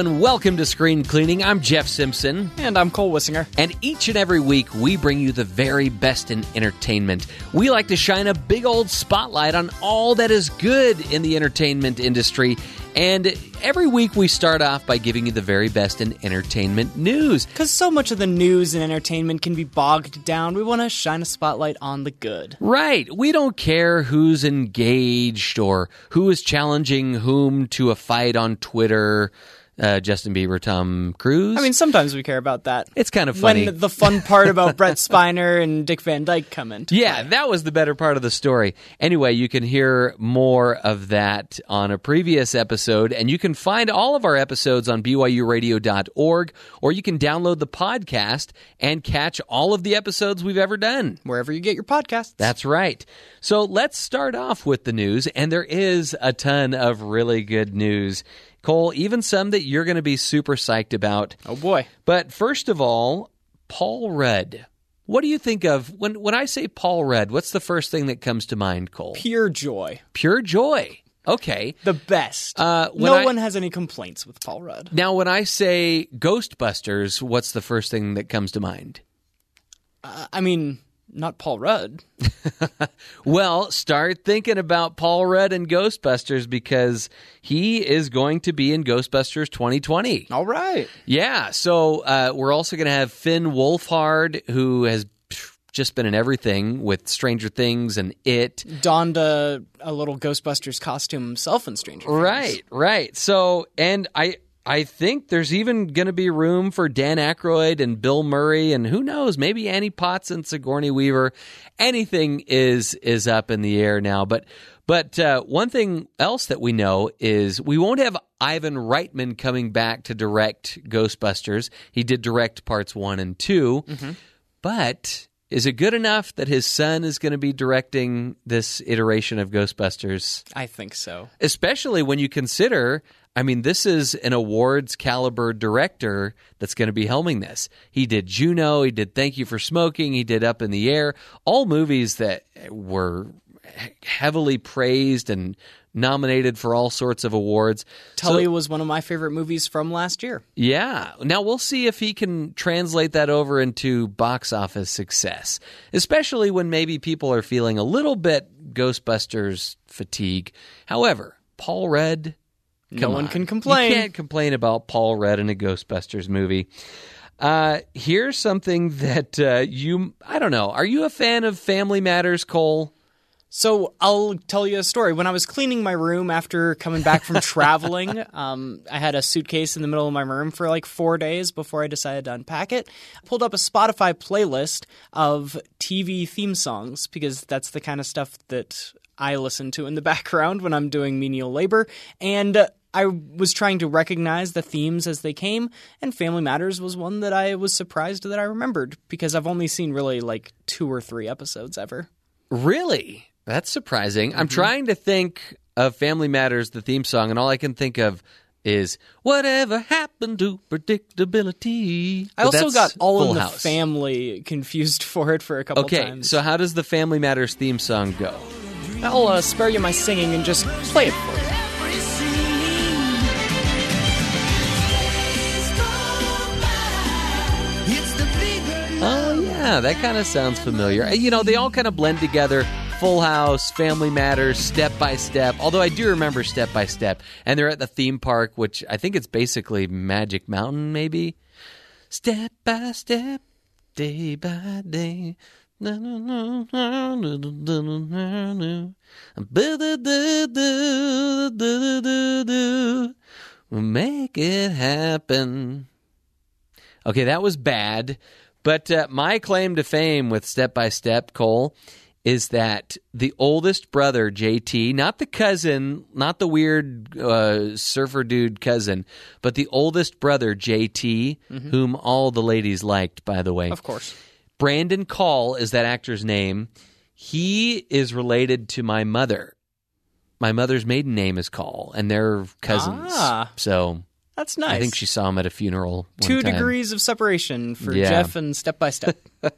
and welcome to Screen Cleaning. I'm Jeff Simpson. And I'm Cole Wissinger. And each and every week, we bring you the very best in entertainment. We like to shine a big old spotlight on all that is good in the entertainment industry. And every week, we start off by giving you the very best in entertainment news. Because so much of the news and entertainment can be bogged down, we want to shine a spotlight on the good. Right. We don't care who's engaged or who is challenging whom to a fight on Twitter uh, Justin Bieber, Tom Cruise. I mean, sometimes we care about that. It's kind of funny. When the fun part about Brent Spiner and Dick Van Dyke come into Yeah, play. that was the better part of the story. Anyway, you can hear more of that on a previous episode, and you can find all of our episodes on BYURadio.org, or you can download the podcast and catch all of the episodes we've ever done. Wherever you get your podcasts. That's right. So let's start off with the news, and there is a ton of really good news. Cole, even some that you're going to be super psyched about. Oh, boy. But first of all, Paul Rudd. What do you think of when when I say Paul Rudd? What's the first thing that comes to mind, Cole? Pure joy. Pure joy. Okay. The best. Uh, no I- one has any complaints with Paul Rudd. Now, when I say Ghostbusters, what's the first thing that comes to mind? Uh, I mean, not Paul Rudd. Well, start thinking about Paul Rudd and Ghostbusters because he is going to be in Ghostbusters 2020. All right. Yeah, so uh, we're also going to have Finn Wolfhard, who has just been in everything with Stranger Things and It. Donned a, a little Ghostbusters costume himself in Stranger Things. Right, right. So, and I. I think there's even going to be room for Dan Aykroyd and Bill Murray, and who knows, maybe Annie Potts and Sigourney Weaver. Anything is is up in the air now. But but uh, one thing else that we know is we won't have Ivan Reitman coming back to direct Ghostbusters. He did direct parts one and 2 but is it good enough that his son is going to be directing this iteration of Ghostbusters? I think so. especially when you consider I mean, this is an awards caliber director that's going to be helming this. He did Juno, he did Thank You for Smoking, he did Up in the Air, all movies that were heavily praised and nominated for all sorts of awards. Tully was one of my favorite movies from last year. Yeah. Now we'll see if he can translate that over into box office success, especially when maybe people are feeling a little bit Ghostbusters fatigue. However, Paul Rudd. No come one on. can complain. You can't complain about Paul Rudd in a Ghostbusters movie. Uh, here's something that uh, you, I don't know. Are you a fan of Family Matters, Cole? So I'll tell you a story. When I was cleaning my room after coming back from traveling, um, I had a suitcase in the middle of my room for like four days before I decided to unpack it. I pulled up a Spotify playlist of TV theme songs because that's the kind of stuff that I listen to in the background when I'm doing menial labor. And uh, I was trying to recognize the themes as they came, and Family Matters was one that I was surprised that I remembered because I've only seen really like two or three episodes ever. Really? That's surprising. Mm-hmm. I'm trying to think of Family Matters, the theme song, and all I can think of is Whatever Happened to Predictability. I also got All Full in the House. Family confused for it for a couple Okay, times. so how does the Family Matters theme song go? I'll uh, spare you my singing and just play it for you. Yeah, that kind of sounds familiar. You know, they all kind of blend together. Full House, Family Matters, Step by Step. Although I do remember Step by Step, and they're at the theme park, which I think it's basically Magic Mountain, maybe. Step by step, day by day. Make it happen. Okay, that was bad. But uh, my claim to fame with Step by Step, Cole, is that the oldest brother, JT, not the cousin, not the weird uh, surfer dude cousin, but the oldest brother, JT, whom all the ladies liked, by the way. Of course. Brandon Call is that actor's name. He is related to my mother. My mother's maiden name is Call, and they're cousins. Ah. So That's nice. I think she saw him at a funeral. one Two time. degrees of separation for Yeah. Jeff and Step by Step.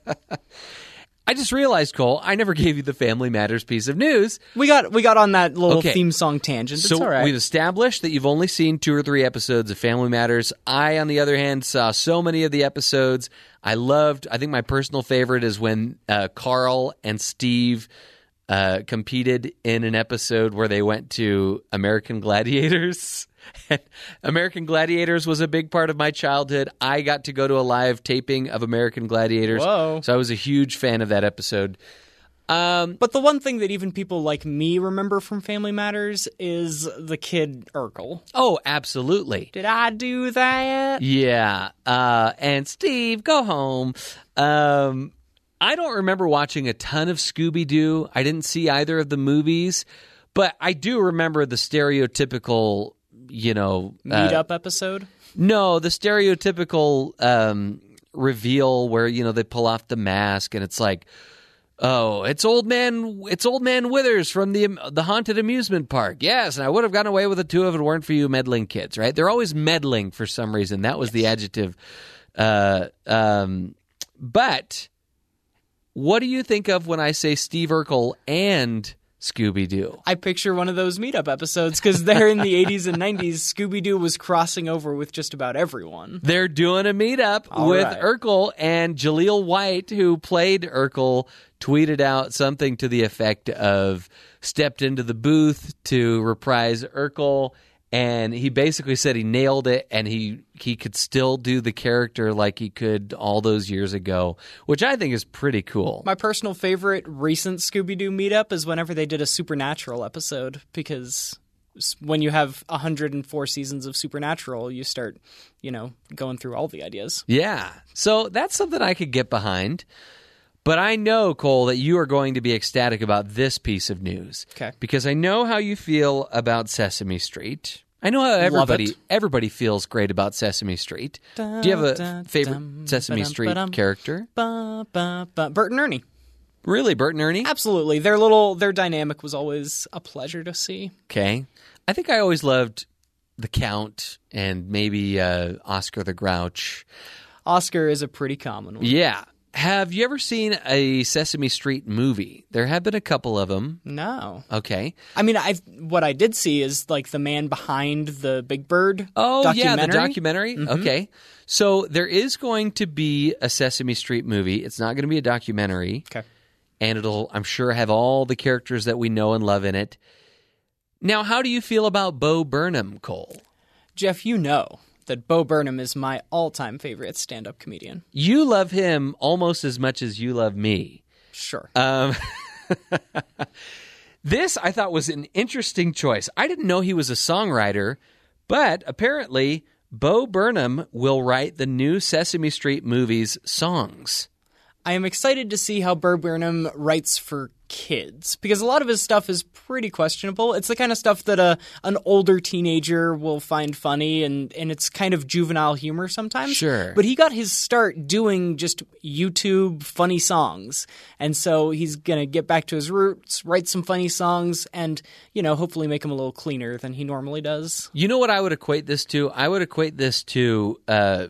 I just realized, Cole, I never gave you the Family Matters piece of news. We got we got on that little Okay. theme song tangent. It's So all right. we've established that you've only seen two or three episodes of Family Matters. I, on the other hand, saw so many of the episodes. I loved. I think my personal favorite is when uh, Carl and Steve uh, competed in an episode where they went to American Gladiators. American Gladiators was a big part of my childhood. I got to go to a live taping of American Gladiators, Whoa. so I was a huge fan of that episode. Um, But the one thing that even people like me remember from Family Matters is the kid Urkel. oh, absolutely. Did I do that? Yeah. Uh, and Steve, go home. Um, I don't remember watching a ton of Scooby Doo. I didn't see either of the movies, but I do remember the stereotypical, you know, uh, Meetup episode. no, the stereotypical um, reveal where you know they pull off the mask and it's like, oh, it's old man, it's old man Withers from the the haunted amusement park. Yes, and I would have gotten away with it too if it weren't for you meddling kids. Right? They're always meddling for some reason. That was the adjective. Uh, um, but what do you think of when I say Steve Urkel and Scooby Doo? I picture one of those meetup episodes because there in the 80s and 90s, Scooby Doo was crossing over with just about everyone. They're doing a meetup All with right. Urkel and Jaleel White, who played Urkel, tweeted out something to the effect of stepped into the booth to reprise Urkel. And he basically said he nailed it and he, he could still do the character like he could all those years ago, which I think is pretty cool. My personal favorite recent Scooby Doo meetup is whenever they did a Supernatural episode because when you have 104 seasons of Supernatural, you start, you know, going through all the ideas. Yeah. So that's something I could get behind. But I know, Cole, that you are going to be ecstatic about this piece of news. Okay. Because I know how you feel about Sesame Street. I know how everybody everybody feels great about Sesame Street. Do you have a favorite Sesame ba-dum, Street ba-dum. character? Ba, ba, ba. Bert and Ernie. Really, Bert and Ernie? Absolutely. Their little, their dynamic was always a pleasure to see. Okay. I think I always loved the Count and maybe uh, Oscar the Grouch. Oscar is a pretty common one. Yeah. Have you ever seen a Sesame Street movie? There have been a couple of them. No. Okay. I mean, I what I did see is like the man behind the Big Bird. Oh yeah, the documentary. documentary. Mm-hmm. Okay, so there is going to be a Sesame Street movie. It's not going to be a documentary, Okay. and it'll, I'm sure, have all the characters that we know and love in it. Now, how do you feel about Bo Burnham, Cole? Jeff, you know that Bo Burnham is my all-time favorite stand-up comedian. You love him almost as much as you love me. Sure. Um, this I thought was an interesting choice. I didn't know he was a songwriter, but apparently Bo Burnham will write the new Sesame Street movies songs. I am excited to see how Bo Burnham writes for kids because a lot of his stuff is pretty questionable. It's the kind of stuff that a an older teenager will find funny and and it's kind of juvenile humor sometimes. Sure. But he got his start doing just YouTube funny songs. And so he's going to get back to his roots, write some funny songs and, you know, hopefully make them a little cleaner than he normally does. You know what I would equate this to? I would equate this to uh,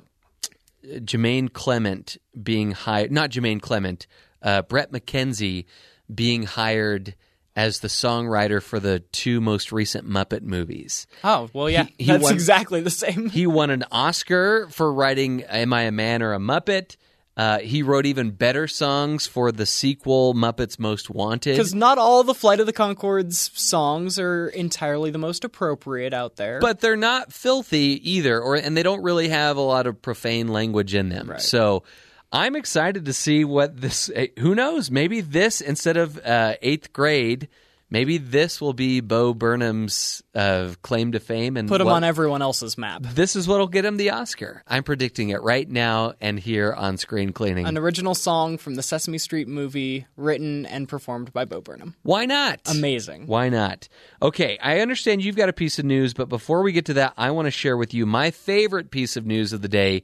Jermaine Clement being hired, not Jermaine Clement, uh, Bret McKenzie being hired as the songwriter for the two most recent Muppet movies. Oh, well yeah. He- he that's won- exactly the same. He won an Oscar for writing Am I a Man or a Muppet? Uh, he wrote even better songs for the sequel Muppets Most Wanted. Because not all the Flight of the Conchords songs are entirely the most appropriate out there. but they're not filthy either or and they don't really have a lot of profane language in them so i'm excited to see what this eh, who knows maybe this instead of uh, eighth grade maybe this will be bo burnham's uh, claim to fame and put him what- on everyone else's map. this is what'll get him the oscar i'm predicting it right now and here on screen cleaning An original song from the Sesame Street movie, written and performed by Bo Burnham. why not Amazing. Why not? Okay, I understand you've got a piece of news, but before we get to that, I want to share with you my favorite piece of news of the day.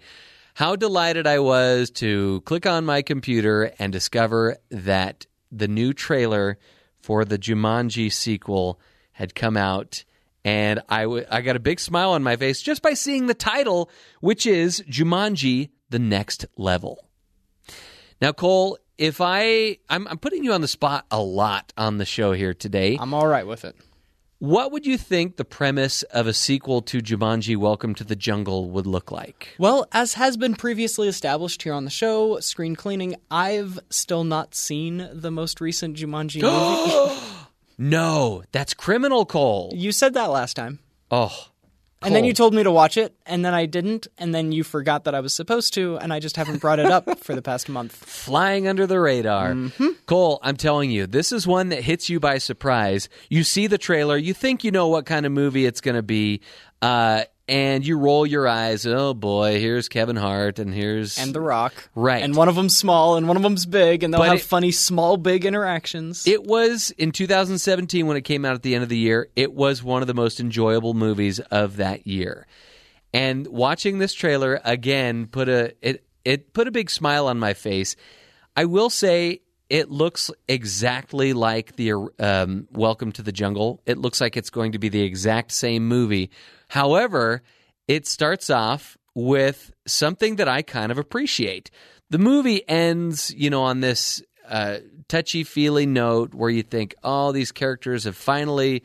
How delighted I was to click on my computer and discover that the new trailer for the Jumanji sequel had come out. And I, w- I got a big smile on my face just by seeing the title, which is Jumanji The Next Level. Now, Cole, if I, I'm, I'm putting you on the spot a lot on the show here today. I'm all right with it. What would you think the premise of a sequel to Jumanji Welcome to the Jungle would look like? Well, as has been previously established here on the show, Screen Cleaning, I've still not seen the most recent Jumanji movie. No, that's criminal, Cole. you said that last time. Oh. And then you told me to watch it, and then I didn't, and then you forgot that I was supposed to, and I just haven't brought it up for the past month. flying under the radar. Cole, I'm telling you, this is one that hits you by surprise. You see the trailer, you think you know what kind of movie it's going to be, uh, and you roll your eyes. Oh boy, here's Kevin Hart, and here's And The Rock. Right. And one of them's small, and one of them's big, and they'll But have it- funny small, big interactions. It was in 2017 when it came out at the end of the year. It was one of the most enjoyable movies of that year. And watching this trailer again put a it it put a big smile on my face. I will say it looks exactly like the um, Welcome to the Jungle. It looks like it's going to be the exact same movie. However, it starts off with something that I kind of appreciate. The movie ends, you know, on this uh, touchy feely note where you think, oh, these characters have finally,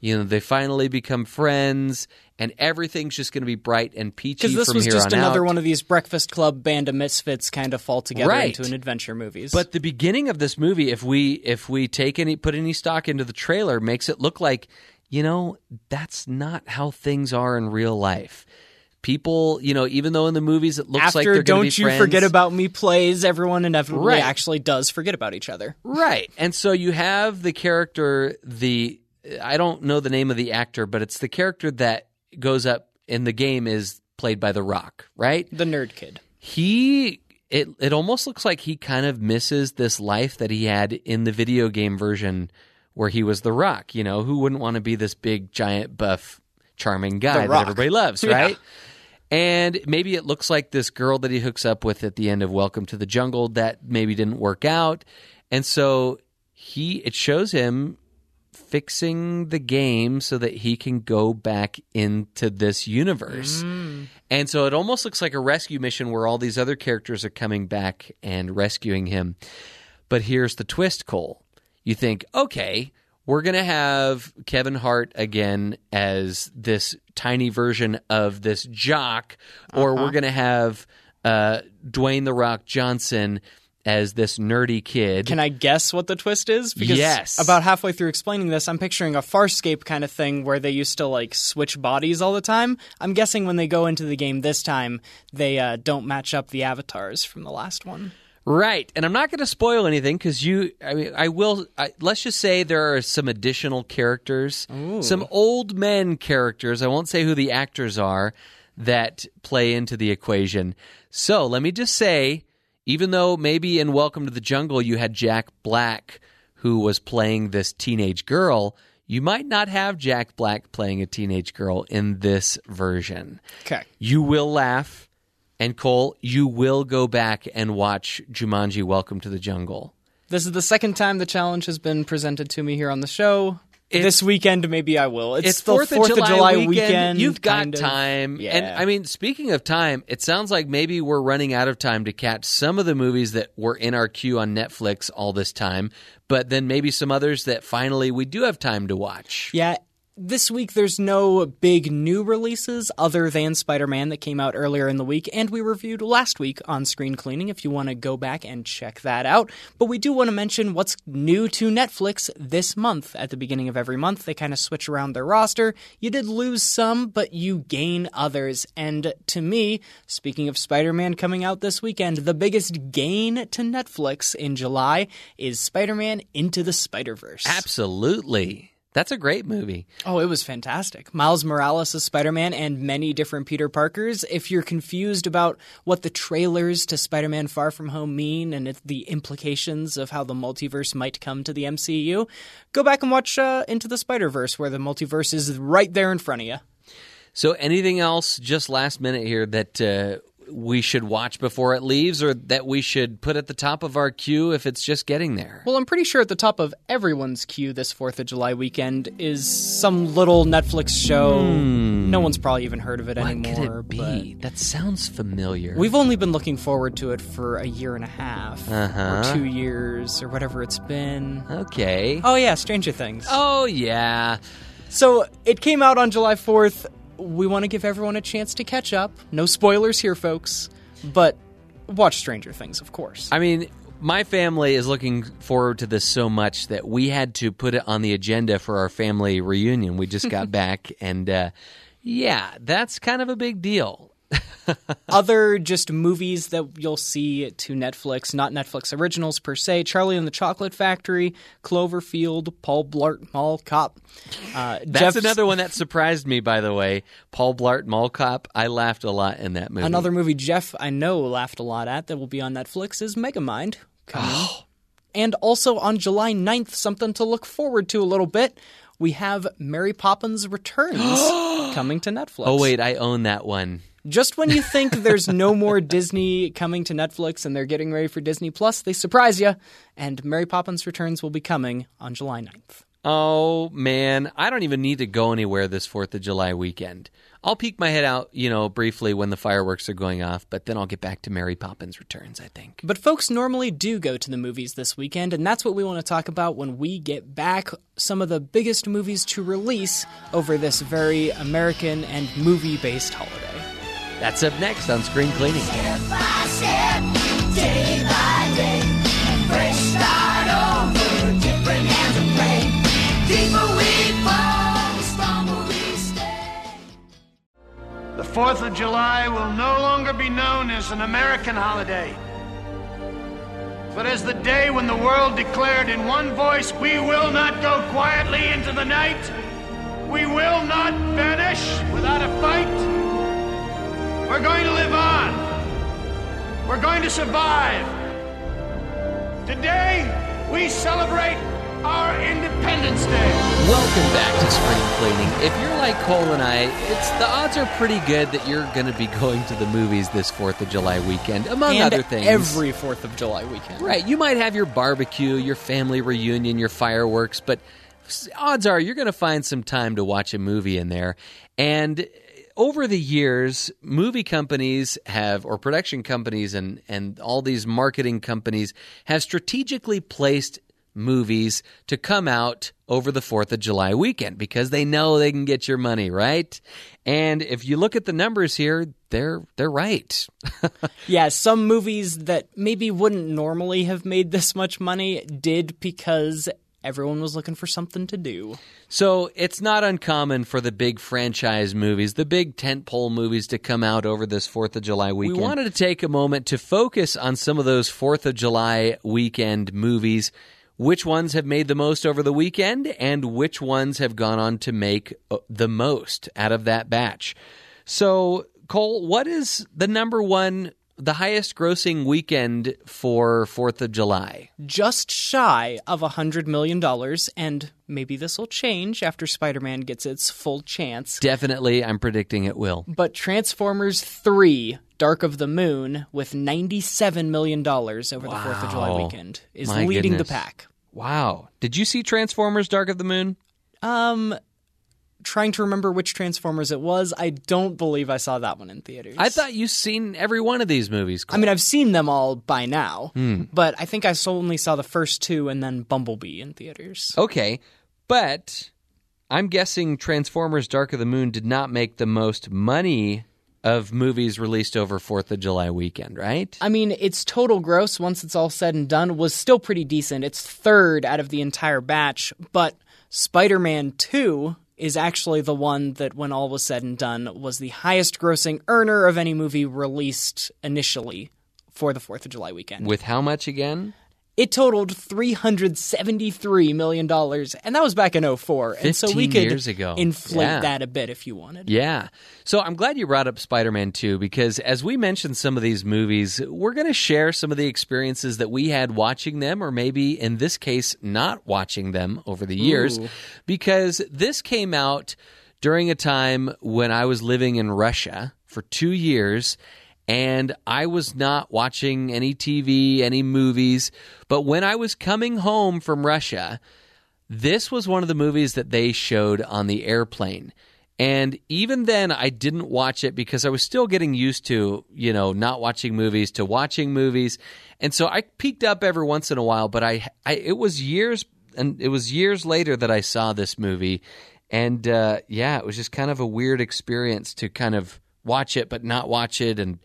you know, they finally become friends, and everything's just going to be bright and peachy Because this was just on another out. one of these Breakfast Club band of misfits kind of fall together Right. into an adventure movies. But the beginning of this movie, if we if we take any put any stock into the trailer, makes it look like, you know, that's not how things are in real life. People, you know, even though in the movies it looks after like they're going Don't You friends, Forget About Me plays, everyone inevitably Right. actually does forget about each other. Right. And so you have the character, the I don't know the name of the actor, but it's the character that goes up in the game is played by The Rock, right? The nerd kid. He it it almost looks like he kind of misses this life that he had in the video game version where he was The Rock, you know, who wouldn't want to be this big giant buff charming guy that everybody loves, Yeah. right? And maybe it looks like this girl that he hooks up with at the end of Welcome to the Jungle that maybe didn't work out. And so he it shows him fixing the game so that he can go back into this universe. Mm. And so it almost looks like a rescue mission where all these other characters are coming back and rescuing him. But here's the twist, Cole. You think, okay, we're going to have Kevin Hart again as this tiny version of this jock, or we're going to have uh, Dwayne The Rock Johnson as this nerdy kid. Can I guess what the twist is? Because Yes. about halfway through explaining this, I'm picturing a Farscape kind of thing where they used to like switch bodies all the time. I'm guessing when they go into the game this time, they uh, don't match up the avatars from the last one. Right, and I'm not going to spoil anything because you. I mean, I will. I, let's just say there are some additional characters, some old men characters. I won't say who the actors are that play into the equation. So let me just say, even though maybe in Welcome to the Jungle you had Jack Black who was playing this teenage girl, you might not have Jack Black playing a teenage girl in this version. Okay. You will laugh. And Cole, you will go back and watch Jumanji Welcome to the Jungle. This is the second time the challenge has been presented to me here on the show. It's- this weekend, maybe I will. It's, It's the Fourth of July, weekend. You've got time, Yeah. and I mean, speaking of time, it sounds like maybe we're running out of time to catch some of the movies that were in our queue on Netflix all this time, but then maybe some others that finally we do have time to watch. Yeah. This week, there's no big new releases other than Spider Man that came out earlier in the week, and we reviewed last week on Screen Cleaning if you want to go back and check that out. But we do want to mention what's new to Netflix this month. At the beginning of every month, they kind of switch around their roster. You did lose some, but you gain others. And to me, speaking of Spider Man coming out this weekend, the biggest gain to Netflix in July is Spider Man Into the Spider Verse. Absolutely. That's a great movie. Oh, it was fantastic. Miles Morales as Spider Man and many different Peter Parkers. If you're confused about what the trailers to Spider Man Far From Home mean and the implications of how the multiverse might come to the MCU, go back and watch uh, Into the Spider Verse, where the multiverse is right there in front of you. So, anything else just last minute here that uh, we should watch before it leaves or that we should put at the top of our queue if it's just getting there? Well, I'm pretty sure at the top of everyone's queue this 4th of July weekend is some little Netflix show. No one's probably even heard of it what anymore. could it be? That sounds familiar. We've only been looking forward to it for a year and a half, Uh-huh. or two years, or whatever it's been. okay. Oh, yeah, Stranger Things. Oh yeah. So it came out on July 4th. We want to give everyone a chance to catch up. No spoilers here, folks. But watch Stranger Things, of course. I mean, my family is looking forward to this so much that we had to put it on the agenda for our family reunion. We just got back, and uh, yeah, that's kind of a big deal. Other just movies that you'll see to Netflix, not Netflix originals per se Charlie and the Chocolate Factory, Cloverfield, Paul Blart Mall Cop. Uh, That's Jeff's- another one that surprised me, by the way. Paul Blart Mall Cop. I laughed a lot in that movie. Another movie Jeff I know laughed a lot at that will be on Netflix is Megamind. Coming. and also on July 9th, something to look forward to a little bit. We have Mary Poppins Returns coming to Netflix. Oh wait, I own that one. Just when you think there's no more Disney coming to Netflix and they're getting ready for Disney Plus, they surprise you. And Mary Poppins Returns will be coming on July 9th. Oh man, I don't even need to go anywhere this 4th of July weekend. I'll peek my head out, you know, briefly when the fireworks are going off, but then I'll get back to Mary Poppins Returns, I think. But folks normally do go to the movies this weekend, and that's what we want to talk about when we get back. Some of the biggest movies to release over this very American and movie based holiday. That's up next on Screen Cleaning. Step by step, day by day, fall. The 4th of July will no longer be known as an American holiday, but as the day when the world declared in one voice, we will not go quietly into the night. We will not vanish without a fight. We're going to live on. We're going to survive. Today, we celebrate our Independence Day. Welcome back to Screen Cleaning. If you're like Cole and I, it's the odds are pretty good that you're going to be going to the movies this 4th of July weekend, among and other things. every 4th of July weekend. Right, you might have your barbecue, your family reunion, your fireworks, but odds are you're going to find some time to watch a movie in there. And over the years, movie companies have, or production companies, and and all these marketing companies have strategically placed movies to come out over the 4th of July weekend because they know they can get your money, right? And if you look at the numbers here, they're they're right. Yeah, some movies that maybe wouldn't normally have made this much money did because everyone was looking for something to do. So it's not uncommon for the big franchise movies, the big tentpole movies to come out over this 4th of July weekend. We wanted to take a moment to focus on some of those 4th of July weekend movies. Which ones have made the most over the weekend and which ones have gone on to make uh, the most out of that batch? So, Cole, what is the number one, the highest grossing weekend for 4th of July? Just shy of a $100 million, and maybe this will change after Spider Man gets its full chance. Definitely, I'm predicting it will. But Transformers 3 Dark of the Moon, with $97 million over the 4th of July weekend, is My leading goodness. the pack. Wow. Did you see Transformers Dark of the Moon? Um, trying to remember which Transformers it was. I don't believe I saw that one in theaters. I thought you'd seen every one of these movies. I mean, I've seen them all by now, Hmm. but I think I only saw the first two and then Bumblebee in theaters. okay, but I'm guessing Transformers Dark of the Moon did not make the most money of movies released over 4th of July weekend, right? I mean, its total gross, once it's all said and done, was still pretty decent. It's third out of the entire batch, but Spider Man 2 is actually the one that, when all was said and done, was the highest grossing earner of any movie released initially for the 4th of July weekend. With how much again? It totaled $373 million, and that was back in 04. And so we could years ago. inflate Yeah. that a bit if you wanted. Yeah. So I'm glad you brought up Spider Man 2 because as we mentioned some of these movies, we're going to share some of the experiences that we had watching them, or maybe in this case, not watching them over the years, Ooh. because this came out during a time when I was living in Russia for two years. And I was not watching any TV, any movies. But when I was coming home from Russia, this was one of the movies that they showed on the airplane. And even then, I didn't watch it because I was still getting used to, you know, not watching movies to watching movies. And so I peeked up every once in a while, but I, I it was years, and it was years later that I saw this movie. And uh, yeah, it was just kind of a weird experience to kind of watch it, but not watch it and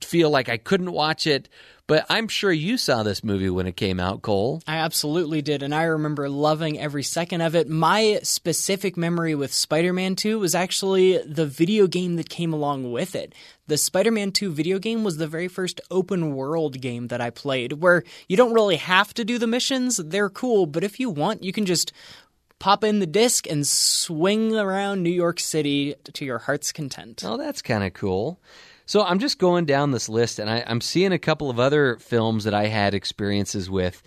feel like I couldn't watch it. But I'm sure you saw this movie when it came out, Cole. I absolutely did, and I remember loving every second of it. My specific memory with Spider Man 2 was actually the video game that came along with it. The Spider Man 2 video game was the very first open world game that I played, where you don't really have to do the missions. They're cool, but if you want, you can just pop in the disc and swing around New York City to your heart's content. Oh, that's kind of cool. So I'm just going down this list, and I, I'm seeing a couple of other films that I had experiences with.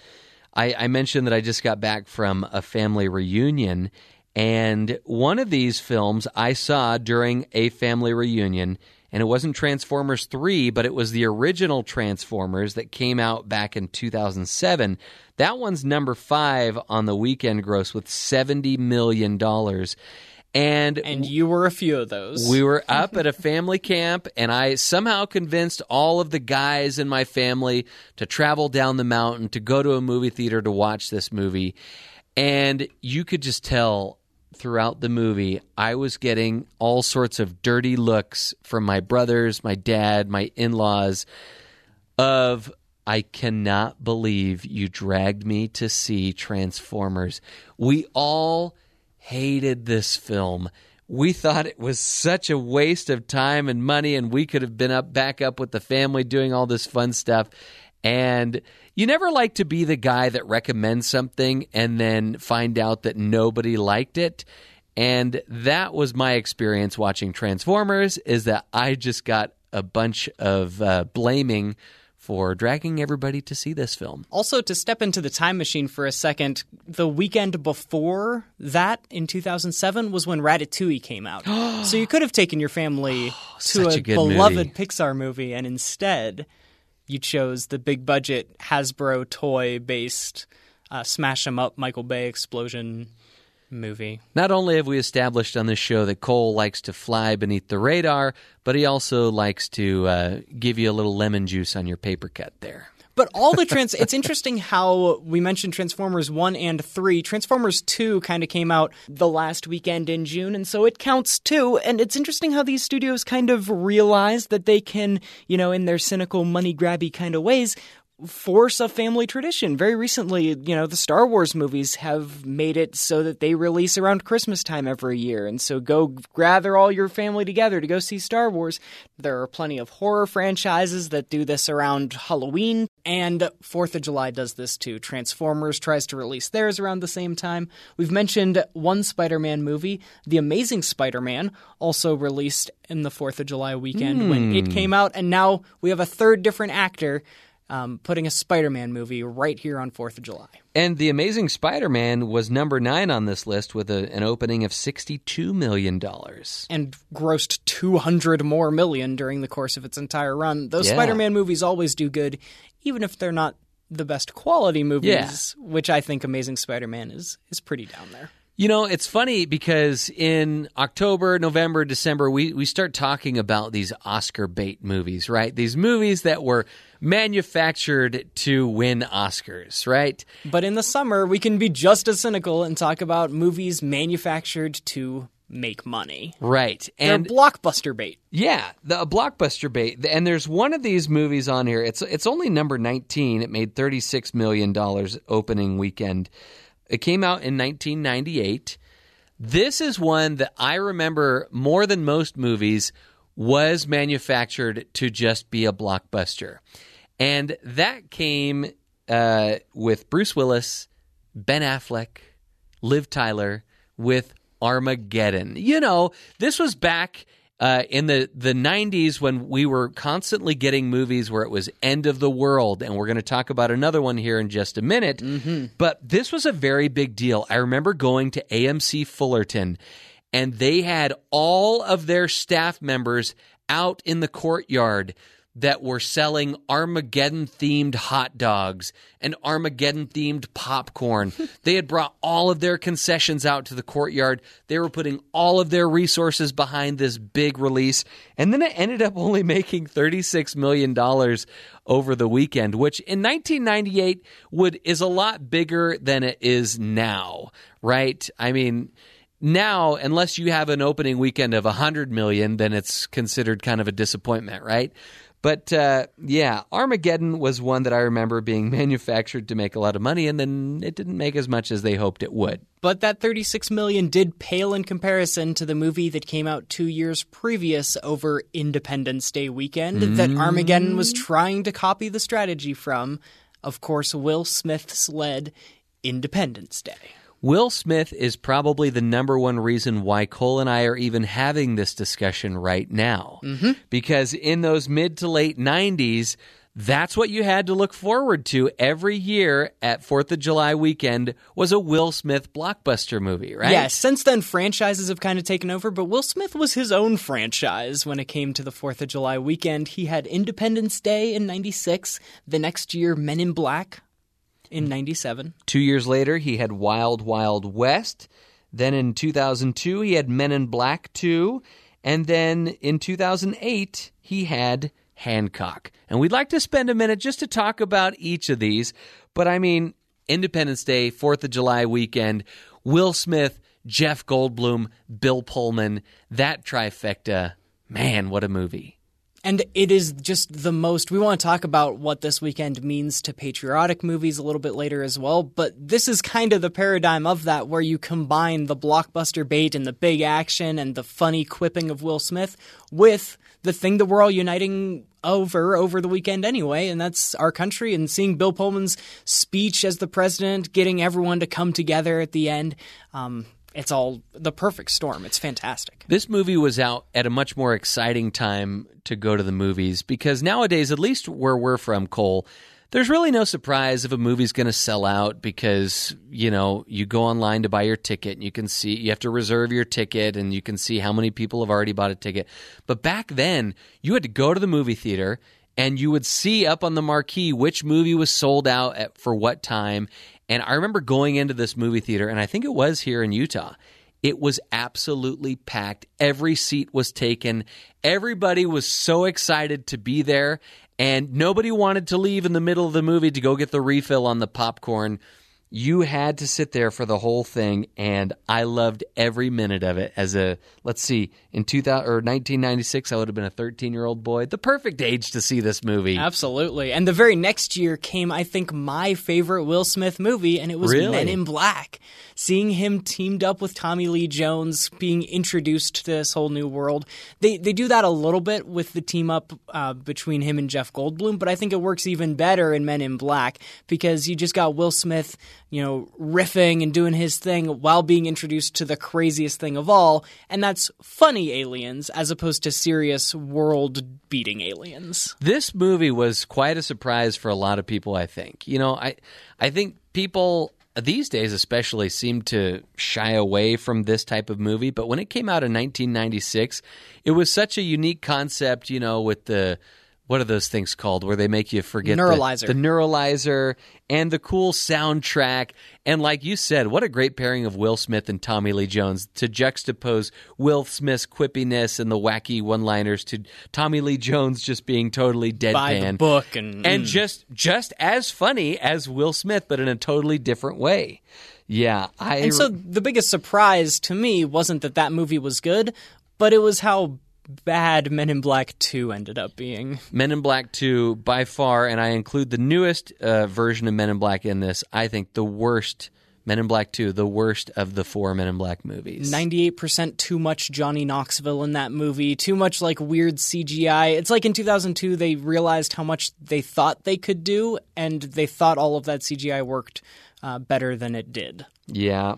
I, I mentioned that I just got back from a family reunion, and one of these films I saw during a family reunion, and it wasn't Transformers 3, but it was the original Transformers that came out back in 2007. That one's number five on the weekend gross with $70 million. And And you were a few of those. we were up at a family camp, and I somehow convinced all of the guys in my family to travel down the mountain to go to a movie theater to watch this movie. And you could just tell throughout the movie, I was getting all sorts of dirty looks from my brothers, my dad, my in laws of I cannot believe you dragged me to see Transformers. We all hated this film. We thought it was such a waste of time and money, and we could have been up back up with the family doing all this fun stuff. And you never like to be the guy that recommends something and then find out that nobody liked it. And that was my experience watching Transformers is that I just got a bunch of uh, blaming for dragging everybody to see this film. Also, to step into the time machine for a second, the weekend before that in 2007 was when Ratatouille came out. so you could have taken your family to a, a beloved movie. Pixar movie, and instead you chose the big budget Hasbro toy based uh, smash 'em up Michael Bay explosion movie. Not only have we established on this show that Cole likes to fly beneath the radar, but he also likes to uh, give you a little lemon juice on your paper cut there. But all the trans it's interesting how we mentioned Transformers 1 and 3. Transformers 2 kind of came out the last weekend in June and so it counts too. And it's interesting how these studios kind of realize that they can, you know, in their cynical money grabby kind of ways force a family tradition. Very recently, you know, the Star Wars movies have made it so that they release around Christmas time every year. And so go gather all your family together to go see Star Wars. There are plenty of horror franchises that do this around Halloween. And 4th of July does this too. Transformers tries to release theirs around the same time. We've mentioned one Spider Man movie, The Amazing Spider Man, also released in the 4th of July weekend when it hmm. came out. And now we have a third different actor um, putting a Spider Man movie right here on 4th of July. And The Amazing Spider Man was number nine on this list with a, an opening of $62 million. And grossed 200 more million during the course of its entire run. Those Yeah. Spider Man movies always do good, even if they're not the best quality movies, which I think Amazing Spider Man is, is pretty down there. You know, it's funny because in October, November, December, we, we start talking about these Oscar bait movies, right? These movies that were manufactured to win Oscars, right? But in the summer, we can be just as cynical and talk about movies manufactured to make money. Right. They're And blockbuster bait. yeah, the a blockbuster bait. And there's one of these movies on here. It's it's only number 19. It made 36 million dollars opening weekend. It came out in 1998. This is one that I remember more than most movies was manufactured to just be a blockbuster. And that came uh, with Bruce Willis, Ben Affleck, Liv Tyler with Armageddon. You know, this was back uh, in the, the 90s when we were constantly getting movies where it was end of the world. And we're going to talk about another one here in just a minute. But this was a very big deal. I remember going to AMC Fullerton and they had all of their staff members out in the courtyard that were selling Armageddon themed hot dogs and Armageddon themed popcorn. they had brought all of their concessions out to the courtyard. They were putting all of their resources behind this big release. And then it ended up only making $36 million over the weekend, which in 1998 would is a lot bigger than it is now, right? I mean, now unless you have an opening weekend of 100 million then it's considered kind of a disappointment right but uh, yeah armageddon was one that i remember being manufactured to make a lot of money and then it didn't make as much as they hoped it would But that 36 million did pale in comparison to the movie that came out 2 years previous over Independence Day weekend that Armageddon was trying to copy the strategy from. Of course, Will Smith's led Independence Day. Will Smith is probably the number one reason why Cole and I are even having this discussion right now. Mm-hmm. Because in those mid to late 90s, that's what you had to look forward to every year at 4th of July weekend was a Will Smith blockbuster movie, right? Yes, since then franchises have kind of taken over, but Will Smith was his own franchise when it came to the 4th of July weekend. He had Independence Day in 96, the next year Men in Black in 97. Two years later, he had Wild Wild West. Then in 2002, he had Men in Black 2. And then in 2008, he had Hancock. And we'd like to spend a minute just to talk about each of these. But I mean, Independence Day, 4th of July weekend, Will Smith, Jeff Goldblum, Bill Pullman, that trifecta. Man, what a movie. And it is just the most. We want to talk about what this weekend means to patriotic movies a little bit later as well, but this is kind of the paradigm of that where you combine the blockbuster bait and the big action and the funny quipping of Will Smith with the thing that we're all uniting over over the weekend anyway, and that's our country and seeing Bill Pullman's speech as the president, getting everyone to come together at the end. Um, it's all the perfect storm. It's fantastic. This movie was out at a much more exciting time to go to the movies because nowadays, at least where we're from, Cole, there's really no surprise if a movie's going to sell out because, you know, you go online to buy your ticket and you can see, you have to reserve your ticket and you can see how many people have already bought a ticket. But back then, you had to go to the movie theater and you would see up on the marquee which movie was sold out at, for what time. And I remember going into this movie theater, and I think it was here in Utah. It was absolutely packed. Every seat was taken. Everybody was so excited to be there, and nobody wanted to leave in the middle of the movie to go get the refill on the popcorn. You had to sit there for the whole thing, and I loved every minute of it. As a let's see, in 2000 or 1996, I would have been a 13 year old boy, the perfect age to see this movie. Absolutely. And the very next year came, I think, my favorite Will Smith movie, and it was Really? Men in Black. Seeing him teamed up with Tommy Lee Jones, being introduced to this whole new world. They they do that a little bit with the team up uh, between him and Jeff Goldblum, but I think it works even better in Men in Black because you just got Will Smith, you know, riffing and doing his thing while being introduced to the craziest thing of all, and that's funny aliens as opposed to serious world beating aliens. this movie was quite a surprise for a lot of people i think you know i i think people these days especially seem to shy away from this type of movie but when it came out in 1996 it was such a unique concept you know with the what are those things called where they make you forget the- Neuralizer. the, neuralizer and the cool soundtrack? And like you said what a great pairing of will smith and tommy lee jones to juxtapose will smith's quippiness and the wacky one liners to tommy lee jones just being totally deadpan. By the book and and mm. just just as funny as will smith but in a totally different way. Yeah i And so the biggest surprise to me wasn't that that movie was good, but it was how bad Men in Black 2 ended up being. Men in Black 2 by far, and I include the newest uh, version of Men in Black in this. I think the worst Men in Black 2, the worst of the four Men in Black movies. 98% too much Johnny Knoxville in that movie, too much like weird CGI. It's like in 2002 they realized how much they thought they could do, and they thought all of that CGI worked uh, better than it did. Yeah.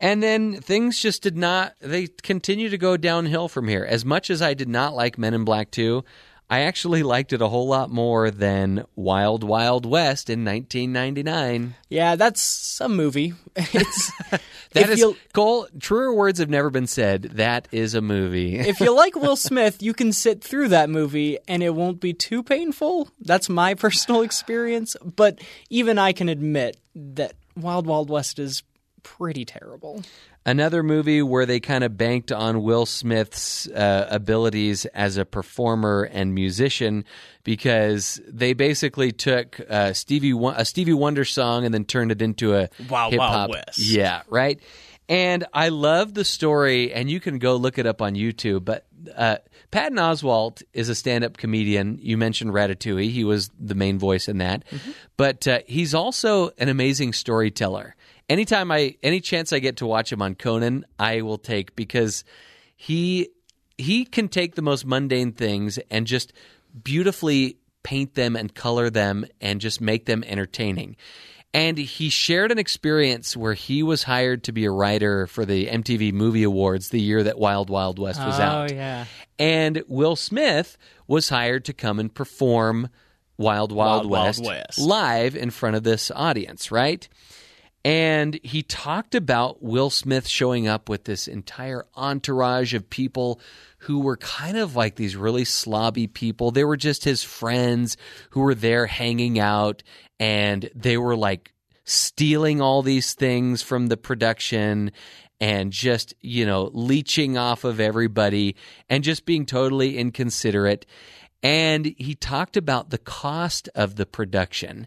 And then things just did not, they continue to go downhill from here. As much as I did not like Men in Black 2, I actually liked it a whole lot more than Wild Wild West in 1999. Yeah, that's a movie. It's That you Cole. Truer words have never been said. That is a movie. if you like Will Smith, you can sit through that movie and it won't be too painful. That's my personal experience, but even I can admit that Wild Wild West is pretty terrible. Another movie where they kind of banked on Will Smith's uh, abilities as a performer and musician because they basically took uh, Stevie Won- a Stevie Wonder song and then turned it into a Wild Wild hip hop. West. Yeah, right. And I love the story, and you can go look it up on YouTube. But uh, Patton Oswalt is a stand-up comedian. You mentioned Ratatouille; he was the main voice in that. But uh, he's also an amazing storyteller. Anytime I, any chance I get to watch him on Conan, I will take because he he can take the most mundane things and just beautifully paint them and color them and just make them entertaining. And he shared an experience where he was hired to be a writer for the MTV Movie Awards the year that Wild Wild West was oh, out. Oh yeah. And Will Smith was hired to come and perform Wild Wild, Wild Wild West, West. live in front of this audience, right? And he talked about Will Smith showing up with this entire entourage of people who were kind of like these really slobby people. They were just his friends who were there hanging out and they were like stealing all these things from the production and just, you know, leeching off of everybody and just being totally inconsiderate. And he talked about the cost of the production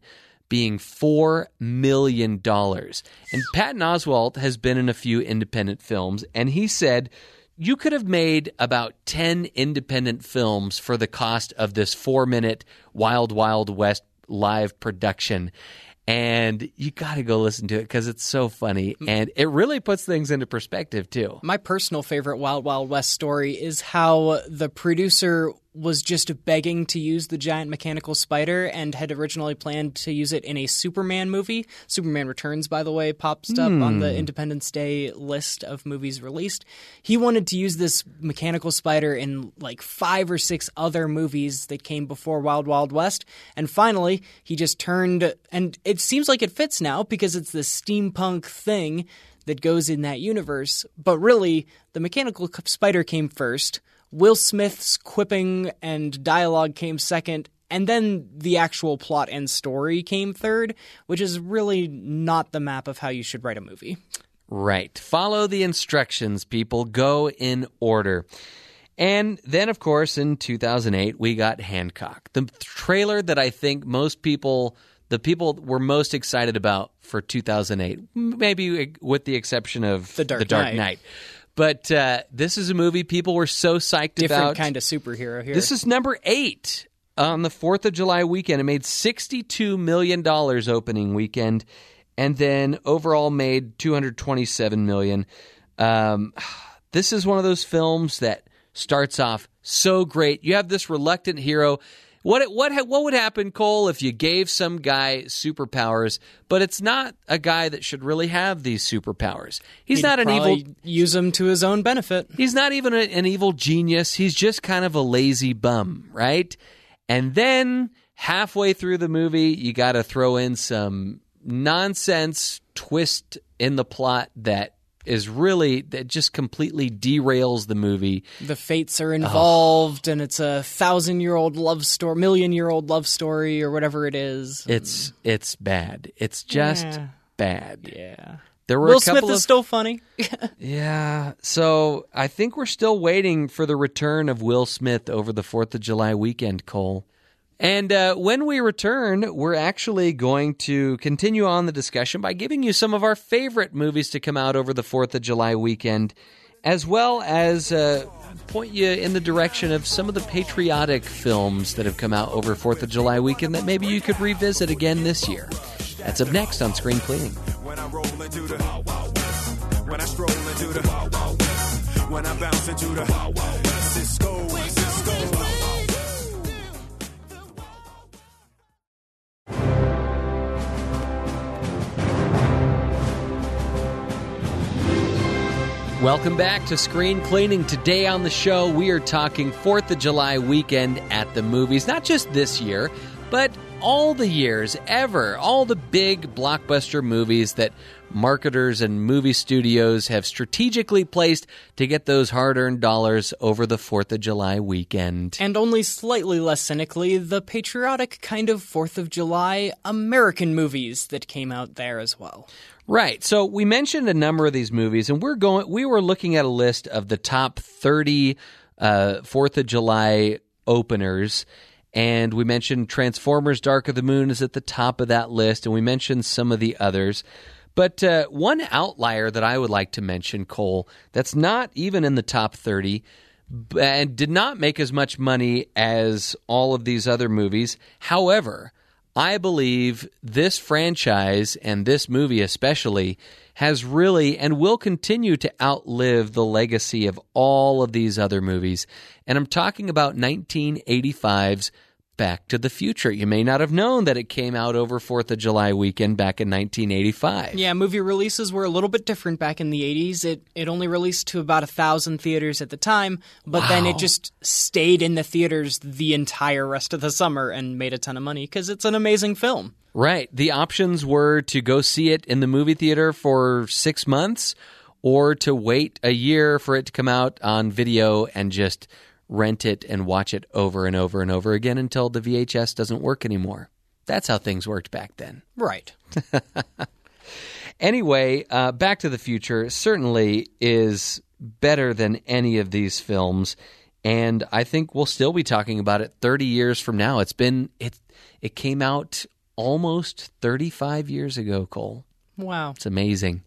being $4 million. And Patton Oswalt has been in a few independent films, and he said, you could have made about 10 independent films for the cost of this four minute Wild Wild West live production. And you got to go listen to it because it's so funny. And it really puts things into perspective, too. My personal favorite Wild Wild West story is how the producer was just begging to use the giant mechanical spider and had originally planned to use it in a Superman movie. Superman Returns, by the way, pops up on the hmm. Independence Day list of movies released. He wanted to use this mechanical spider in like five or six other movies that came before Wild Wild West. And finally, he just turned, and it seems like it fits now because it's this steampunk thing that goes in that universe. But really, the mechanical spider came first. Will Smith's quipping and dialogue came second, and then the actual plot and story came third, which is really not the map of how you should write a movie. Right. Follow the instructions, people. Go in order. And then, of course, in 2008, we got Hancock, the trailer that I think most people, the people were most excited about for 2008, maybe with the exception of The Dark Knight. Knight. But uh, this is a movie people were so psyched about. Different about. kind of superhero here. This is number eight on the Fourth of July weekend. It made sixty-two million dollars opening weekend, and then overall made two hundred twenty-seven million. Um, this is one of those films that starts off so great. You have this reluctant hero. What what what would happen, Cole, if you gave some guy superpowers, but it's not a guy that should really have these superpowers? He's He'd not an evil Use him to his own benefit. He's not even a, an evil genius. He's just kind of a lazy bum, right? And then halfway through the movie, you got to throw in some nonsense twist in the plot that is really that just completely derails the movie. The fates are involved, and it's a thousand-year-old love story, million-year-old love story, or whatever it is. It's it's bad. It's just Yeah. bad. yeah. There were Will Smith of is still funny. Yeah. So I think we're still waiting for the return of Will Smith over the 4th of July weekend, Cole. And uh, when we return, we're actually going to continue on the discussion by giving you some of our favorite movies to come out over the 4th of July weekend, as well as uh, point you in the direction of some of the patriotic films that have come out over 4th of July weekend that maybe you could revisit again this year. That's up next on Screen Cleaning. When I roll into the when I stroll into the when I bounce into the Cisco. Welcome back to Screen Cleaning. Today on the show, we are talking 4th of July weekend at the movies. Not just this year, but all the years ever. All the big blockbuster movies that marketers and movie studios have strategically placed to get those hard earned dollars over the 4th of July weekend. And only slightly less cynically, the patriotic kind of 4th of July American movies that came out there as well. Right. So we mentioned a number of these movies, and we're going. We were looking at a list of the top thirty uh, Fourth of July openers, and we mentioned Transformers: Dark of the Moon is at the top of that list, and we mentioned some of the others. But uh, one outlier that I would like to mention, Cole, that's not even in the top thirty, and did not make as much money as all of these other movies. However. I believe this franchise and this movie especially has really and will continue to outlive the legacy of all of these other movies. And I'm talking about 1985's Back to the Future. You may not have known that it came out over 4th of July weekend back in 1985. Yeah, movie releases were a little bit different back in the 80s. It it only released to about a thousand theaters at the time, but then it just stayed in the theaters the entire rest of the summer and made a ton of money because it's an amazing film. Right. The options were to go see it in the movie theater for six months or to wait a year for it to come out on video and just rent it and watch it over and over and over again until the VHS doesn't work anymore. That's how things worked back then. Right. Anyway, uh, Back to the Future certainly is better than any of these films, and I think we'll still be talking about it 30 years from now. It's been it it came out almost 35 years ago, Cole. Wow. It's amazing.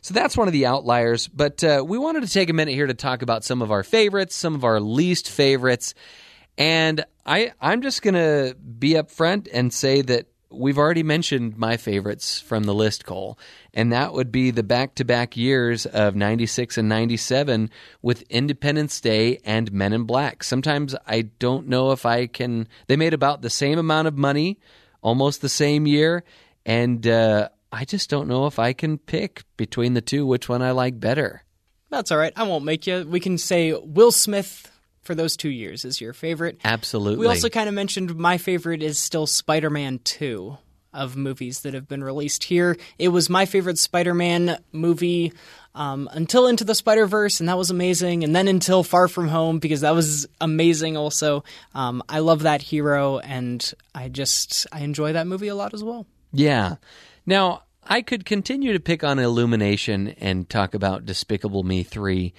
So that's one of the outliers. But uh, we wanted to take a minute here to talk about some of our favorites, some of our least favorites. And I, I'm just going to be upfront and say that we've already mentioned my favorites from the list, Cole. And that would be the back to back years of 96 and 97 with Independence Day and Men in Black. Sometimes I don't know if I can. They made about the same amount of money, almost the same year. And uh, I just don't know if I can pick between the two which one I like better. That's all right. I won't make you. We can say Will Smith for those two years is your favorite. Absolutely. We also kind of mentioned my favorite is still Spider Man 2 of movies that have been released here. It was my favorite Spider Man movie um, until Into the Spider Verse, and that was amazing. And then until Far From Home, because that was amazing also. Um, I love that hero, and I just, I enjoy that movie a lot as well. Yeah. Now, I could continue to pick on Illumination and talk about Despicable Me 3.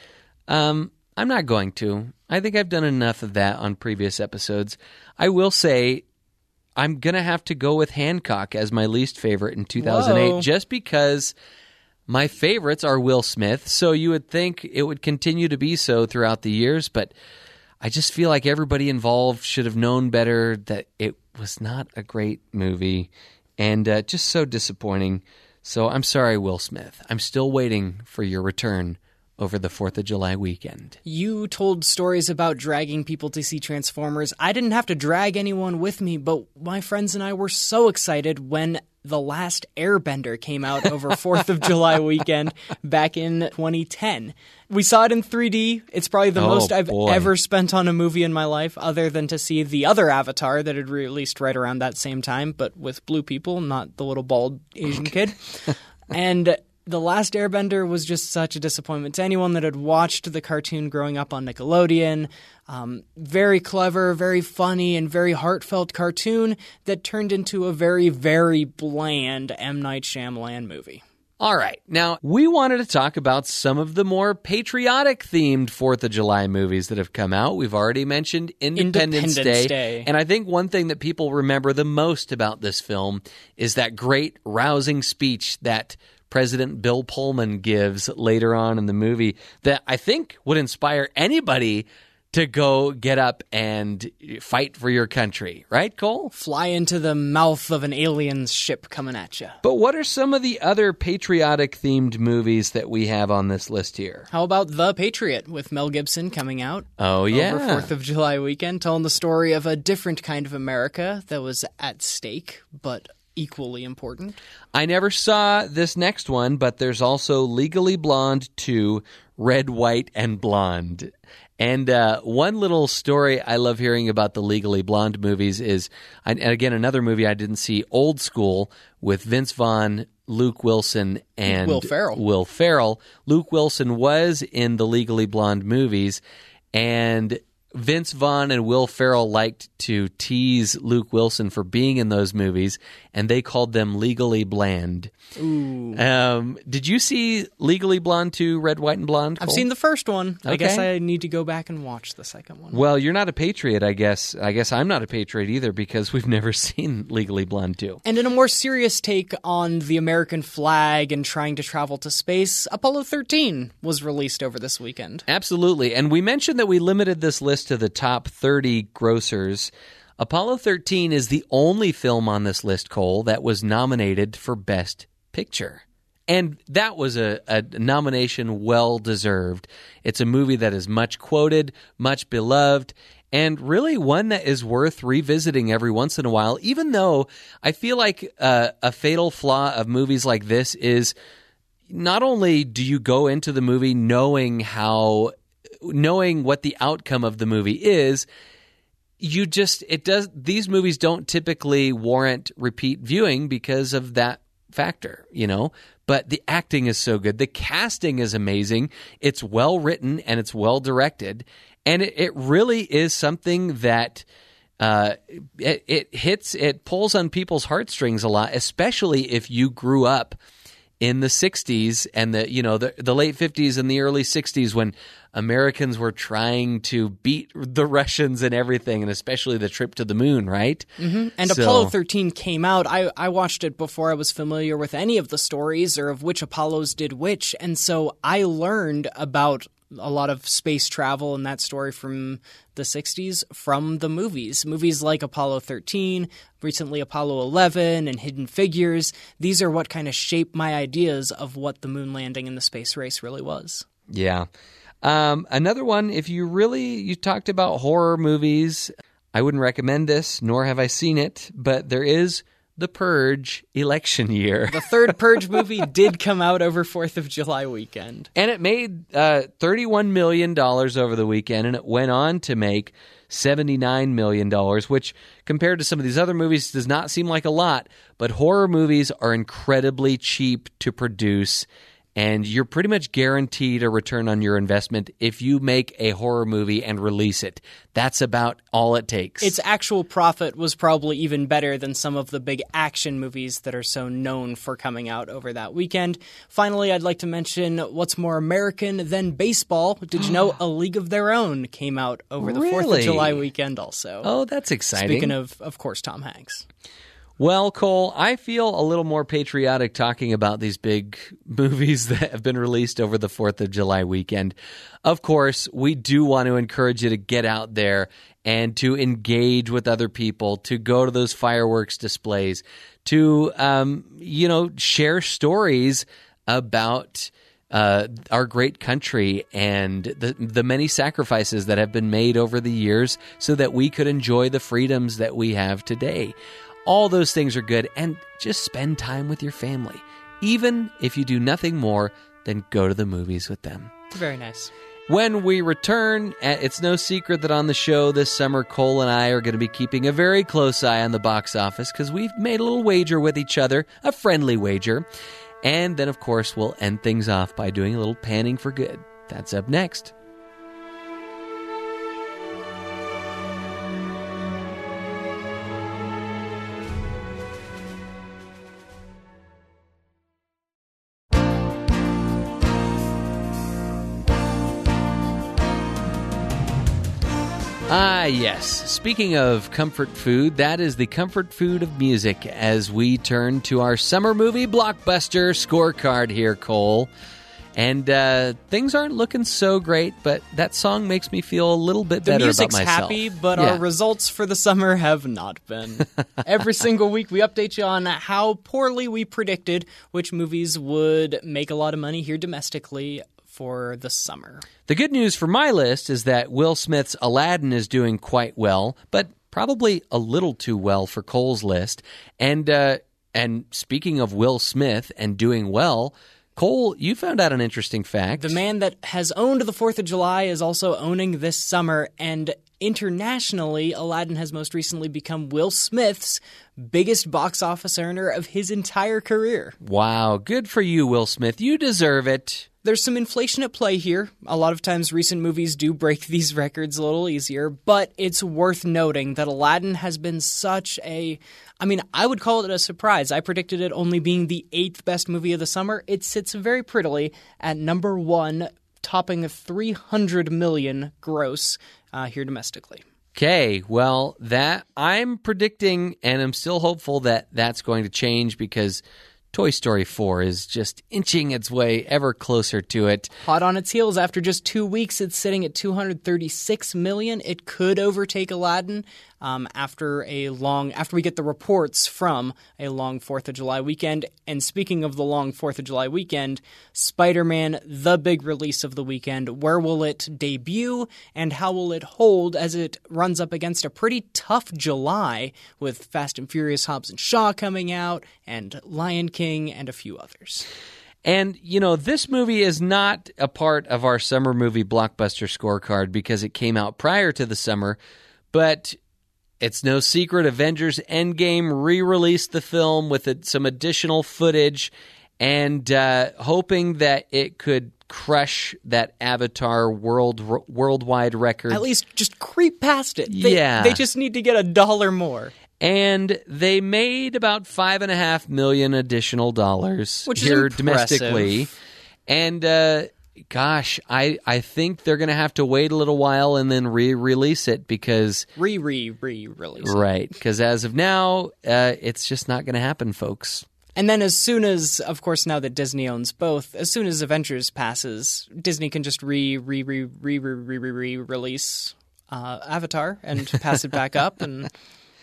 Um, I'm not going to. I think I've done enough of that on previous episodes. I will say I'm going to have to go with Hancock as my least favorite in 2008 Whoa. just because my favorites are Will Smith. So you would think it would continue to be so throughout the years, but I just feel like everybody involved should have known better that it was not a great movie and uh, just so disappointing. So I'm sorry, Will Smith. I'm still waiting for your return over the 4th of July weekend. You told stories about dragging people to see Transformers. I didn't have to drag anyone with me, but my friends and I were so excited when The Last Airbender came out over 4th of July weekend back in 2010. We saw it in 3D. It's probably the Oh, most I've boy. ever spent on a movie in my life, other than to see the other Avatar that had released right around that same time, but with blue people, not the little bald Asian kid. And the last Airbender was just such a disappointment to anyone that had watched the cartoon growing up on Nickelodeon. Um, very clever, very funny, and very heartfelt cartoon that turned into a very, very bland M. Night Shyamalan movie. All right. Now, we wanted to talk about some of the more patriotic themed 4th of July movies that have come out. We've already mentioned Independence, Independence Day. Day. And I think one thing that people remember the most about this film is that great, rousing speech that President Bill Pullman gives later on in the movie that I think would inspire anybody to go get up and fight for your country. Right, Cole? Fly into the mouth of an alien ship coming at you. But what are some of the other patriotic themed movies that we have on this list here? How about The Patriot with Mel Gibson coming out? Oh, yeah. Over 4th of July weekend, telling the story of a different kind of America that was at stake, but equally important. I never saw this next one, but there's also Legally Blonde 2, Red, White, and Blonde. And uh, one little story I love hearing about the Legally Blonde movies is, and again, another movie I didn't see, Old School, with Vince Vaughn, Luke Wilson, and Will Ferrell. Will Ferrell. Luke Wilson was in the Legally Blonde movies, and Vince Vaughn and Will Ferrell liked to tease Luke Wilson for being in those movies, and they called them Legally Bland. Um, did you see Legally Blonde 2, Red, White, and Blonde? I've seen the first one. I guess I need to go back and watch the second one. Well, you're not a patriot, I guess. I guess I'm not a patriot either because we've never seen Legally Blonde 2. And in a more serious take on the American flag and trying to travel to space, Apollo 13 was released over this weekend. Absolutely. And we mentioned that we limited this list to the top 30 grossers. Apollo 13 is the only film on this list, Cole, that was nominated for Best Picture. And that was a, a nomination well deserved. It's a movie that is much quoted, much beloved, and really one that is worth revisiting every once in a while, even though I feel like uh, a fatal flaw of movies like this is not only do you go into the movie knowing how knowing what the outcome of the movie is you just it does these movies don't typically warrant repeat viewing because of that factor you know? But the acting is so good. The casting is amazing. It's well written and it's well directed. And it, it really is something that uh, it, it hits it pulls on people's heartstrings a lot especially if you grew up in the 60s and the you know the, the late 50s and the early 60s when Americans were trying to beat the Russians and everything and especially the trip to the moon right mm-hmm. And So- Apollo 13 came out. I, I watched it before I was familiar with any of the stories or of which Apollos did which. And so I learned about a lot of space travel and that story from the 60s from the movies. Movies like Apollo 13, recently Apollo 11, and Hidden Figures. These are what kind of shaped my ideas of what the moon landing and the space race really was. Yeah. Um, another one, if you really you talked about horror movies, I wouldn't recommend this, nor have I seen it, but there is The Purge election year. The third Purge movie did come out over 4th of July weekend. And it made uh, $31 million over the weekend, and it went on to make $79 million, which compared to some of these other movies does not seem like a lot, but horror movies are incredibly cheap to produce. And you're pretty much guaranteed a return on your investment if you make a horror movie and release it. That's about all it takes. its actual profit was probably even better than some of the big action movies that are so known for coming out over that weekend. Finally, I'd like to mention what's more American than baseball. Did you know A League of Their Own came out over the 4th of July weekend also? oh, that's exciting. Speaking of, of course, Tom Hanks. Well, Cole, I feel a little more patriotic talking about these big movies that have been released over the 4th of July weekend. Of course, we do want to encourage you to get out there and to engage with other people, to go to those fireworks displays, to, um, you know, share stories about uh, our great country and the the many sacrifices that have been made over the years so that we could enjoy the freedoms that we have today. All those things are good, and just spend time with your family, even if you do nothing more than go to the movies with them. Very nice. When we return, uh, it's no secret that on the show this summer, Cole and I are going to be keeping a very close eye on the box office because we've made a little wager with each other, a friendly wager. And then, of course, we'll end things off by doing a little panning for good. That's up next. Ah, yes. Speaking of comfort food, that is the comfort food of music as we turn to our summer movie blockbuster scorecard here, Cole. And uh, things aren't looking so great, but that song makes me feel a little bit The better music's about myself. happy, but Yeah. our results for the summer have not been. Every single week, we update you on how poorly we predicted which movies would make a lot of money here domestically for the summer. The good news for my list is that Will Smith's Aladdin is doing quite well, but probably a little too well for Cole's list. And uh, And speaking of Will Smith and doing well, Cole, you found out an interesting fact. The man that has owned the 4th of July is also owning this summer, and internationally, Aladdin has most recently become Will Smith's biggest box office earner of his entire career. Wow, good for you, Will Smith. You deserve it. There's some inflation at play here. A lot of times, recent movies do break these records a little easier, but it's worth noting that Aladdin has been such a. I mean, I would call it a surprise. I predicted it only being the eighth best movie of the summer. It sits very prettily at number one, topping 300 million gross uh, here domestically. Okay, well, that I'm predicting and I'm still hopeful that that's going to change because Toy Story 4 is just inching its way ever closer to it. Hot on its heels after just two weeks, it's sitting at 236 million. It could overtake Aladdin um, after a long after we get the reports from a long Fourth of July weekend. And speaking of the long Fourth of July weekend, Spider-Man: The big release of the weekend. Where will it debut, and how will it hold as it runs up against a pretty tough July with Fast and Furious: Hobbs and Shaw coming out, and Lion King, and a few others. And, you know, this movie is not a part of our summer movie blockbuster scorecard because it came out prior to the summer, but it's no secret Avengers Endgame re released the film with some additional footage and uh, hoping that it could crush that Avatar world worldwide record. At least just creep past it. They, Yeah. they just need to get a dollar more. and they made about five and a half million additional dollars Which here domestically. And uh, gosh, I I think they're going to have to wait a little while and then re-release it because Re re re release. right because as of now, uh, it's just not going to happen, folks. And then as soon as, of course, now that Disney owns both, as soon as Avengers passes, Disney can just re re re re re re re re release uh, Avatar and pass it back up, and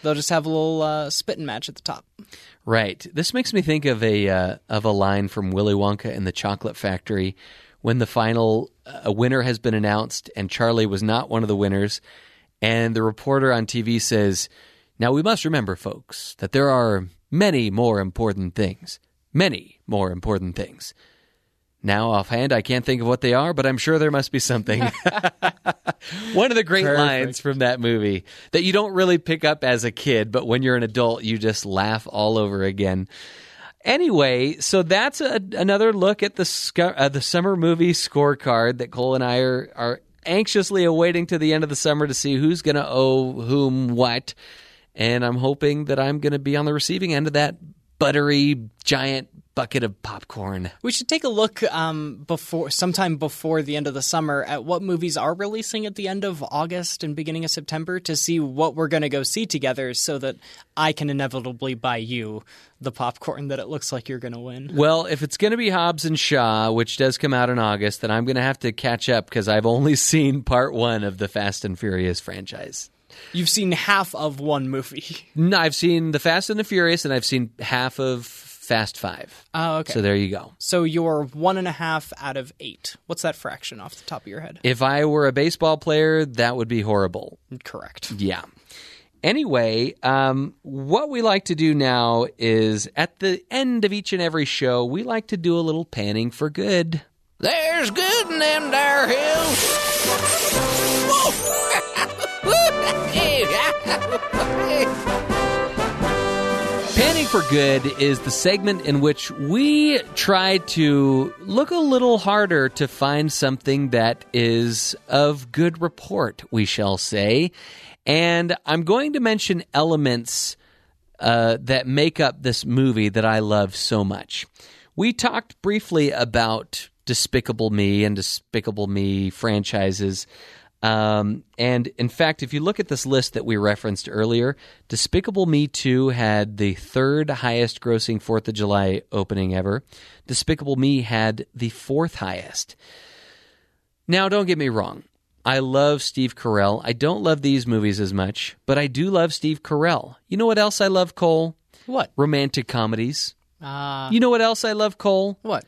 they'll just have a little uh, spitting match at the top. Right. This makes me think of a uh, of a line from Willy Wonka and the Chocolate Factory when the final uh, winner has been announced and Charlie was not one of the winners and the reporter on TV says, "Now we must remember folks that there are many more important things. Many more important things." Now, offhand, I can't think of what they are, but I'm sure there must be something. One of the great Perfect. lines from that movie that you don't really pick up as a kid, but when you're an adult, you just laugh all over again. Anyway, so that's a, another look at the uh, the summer movie scorecard that Cole and I are, are anxiously awaiting to the end of the summer to see who's going to owe whom what. And I'm hoping that I'm going to be on the receiving end of that buttery giant bucket of popcorn. We should take a look um, before sometime before the end of the summer at what movies are releasing at the end of August and beginning of September to see what we're going to go see together, so that I can inevitably buy you the popcorn that it looks like you're going to win. Well, if it's going to be Hobbs and Shaw, which does come out in August, then I'm going to have to catch up because I've only seen part one of the Fast and Furious franchise. You've seen half of one movie. No, I've seen the Fast and the Furious, and I've seen half of Fast Five. Oh, okay. So there you go. So you're one and a half out of eight. What's that fraction off the top of your head? If I were a baseball player, that would be horrible. Correct. Yeah. Anyway, um, what we like to do now is at the end of each and every show, we like to do a little panning for good. There's good in them there hills. Panning for Good is the segment in which we try to look a little harder to find something that is of good report, we shall say. And I'm going to mention elements uh, that make up this movie that I love so much. We talked briefly about Despicable Me and Despicable Me franchises. Um, and in fact, if you look at this list that we referenced earlier, Despicable Me 2 had the third highest grossing 4th of July opening ever. Despicable Me had the fourth highest. Now, don't get me wrong. I love Steve Carell. I don't love these movies as much, but I do love Steve Carell. You know what else I love, Cole? What? Romantic comedies. Uh, You know what else I love, Cole? what?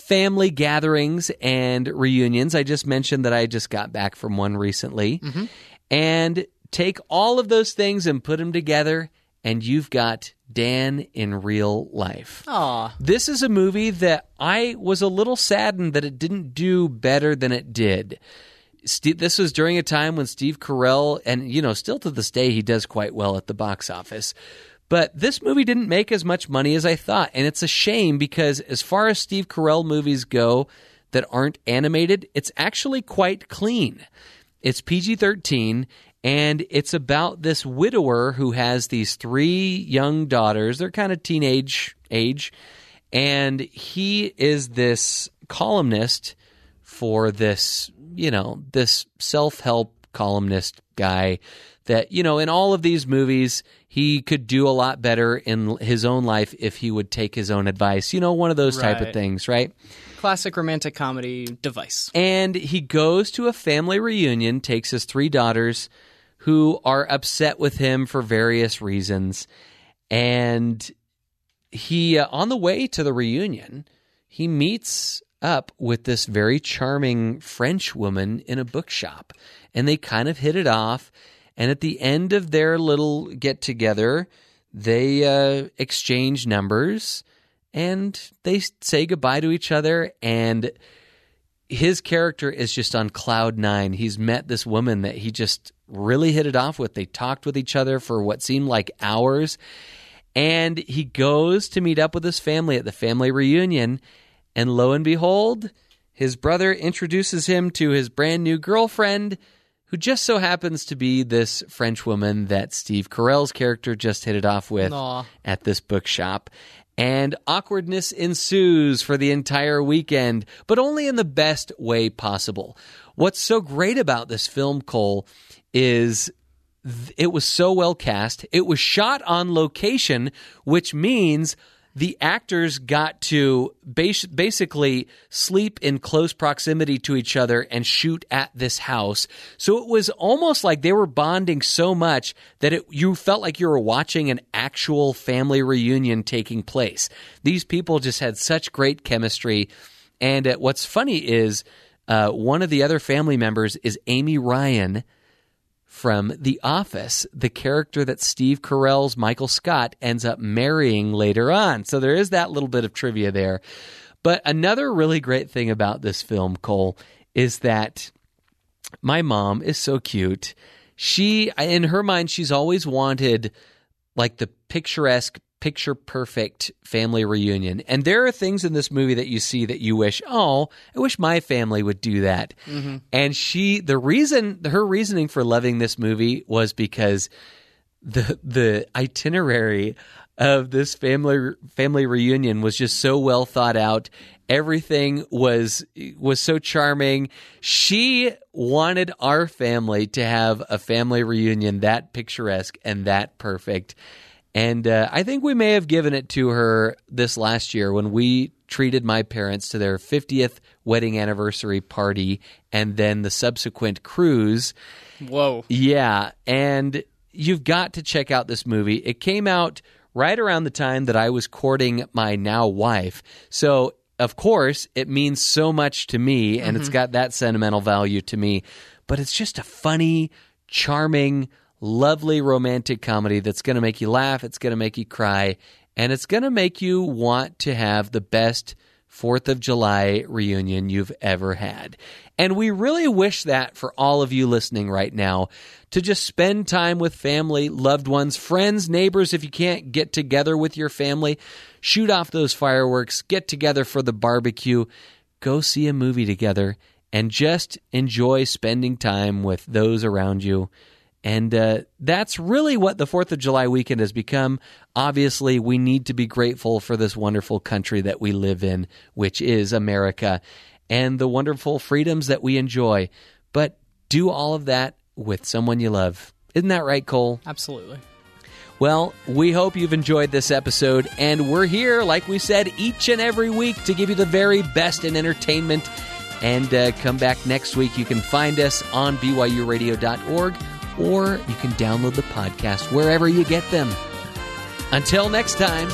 Family gatherings and reunions. I just mentioned that I just got back from one recently. Mm-hmm. And take all of those things and put them together, and you've got Dan in real life. Aw. This is a movie that I was a little saddened that it didn't do better than it did. Steve, this was during a time when Steve Carell, and you know, still to this day, he does quite well at the box office. But this movie didn't make as much money as I thought, and it's a shame because as far as Steve Carell movies go that aren't animated, it's actually quite clean. It's PG 13, and it's about this widower who has these three young daughters. They're kind of teenage age, and he is this columnist for this, you know, this self help columnist guy that, you know, in all of these movies, he could do a lot better in his own life if he would take his own advice. You know, one of those type of things, right? Classic romantic comedy device. And he goes to a family reunion, takes his three daughters who are upset with him for various reasons. And he, uh, on the way to the reunion, he meets up with this very charming French woman in a bookshop. And they kind of hit it off. And at the end of their little get together, they uh, exchange numbers and they say goodbye to each other. And his character is just on cloud nine. He's met this woman that he just really hit it off with. They talked with each other for what seemed like hours. And he goes to meet up with his family at the family reunion. And lo and behold, his brother introduces him to his brand new girlfriend, who just so happens to be this French woman that Steve Carell's character just hit it off with Aw. at this bookshop. And awkwardness ensues for the entire weekend, but only in the best way possible. What's so great about this film, Cole, is it was so well cast. It was shot on location, which means the actors got to bas- basically sleep in close proximity to each other and shoot at this house. So it was almost like they were bonding so much that it, you felt like you were watching an actual family reunion taking place. These people just had such great chemistry. And uh, what's funny is uh, one of the other family members is Amy Ryan from The Office, the character that Steve Carell's Michael Scott ends up marrying later on. So there is that little bit of trivia there. But another really great thing about this film, Cole, is that my mom is so cute. She, in her mind, she's always wanted like the picturesque, picture perfect family reunion. And there are things in this movie that you see that you wish, oh, I wish my family would do that. Mm-hmm. And she, the reason, her reasoning for loving this movie was because the the itinerary of this family family reunion was just so well thought out. Everything was was so charming. She wanted our family to have a family reunion that picturesque and that perfect. And uh, I think we may have given it to her this last year when we treated my parents to their 50th wedding anniversary party and then the subsequent cruise. Whoa. Yeah, and you've got to check out this movie. It came out right around the time that I was courting my now wife. So, of course, it means so much to me and it's got that sentimental value to me. But it's just a funny, charming, lovely romantic comedy that's going to make you laugh, it's going to make you cry, and it's going to make you want to have the best Fourth of July reunion you've ever had. And we really wish that for all of you listening right now to just spend time with family, loved ones, friends, neighbors. If you can't get together with your family, shoot off those fireworks, get together for the barbecue, go see a movie together, and just enjoy spending time with those around you. And uh, that's really what the 4th of July weekend has become. Obviously, we need to be grateful for this wonderful country that we live in, which is America, and the wonderful freedoms that we enjoy. But do all of that with someone you love. Isn't that right, Cole? Absolutely. Well, we hope you've enjoyed this episode, and we're here, like we said, each and every week to give you the very best in entertainment. And uh, come back next week. You can find us on BYURadio.org or you can download the podcast wherever you get them. Until next time,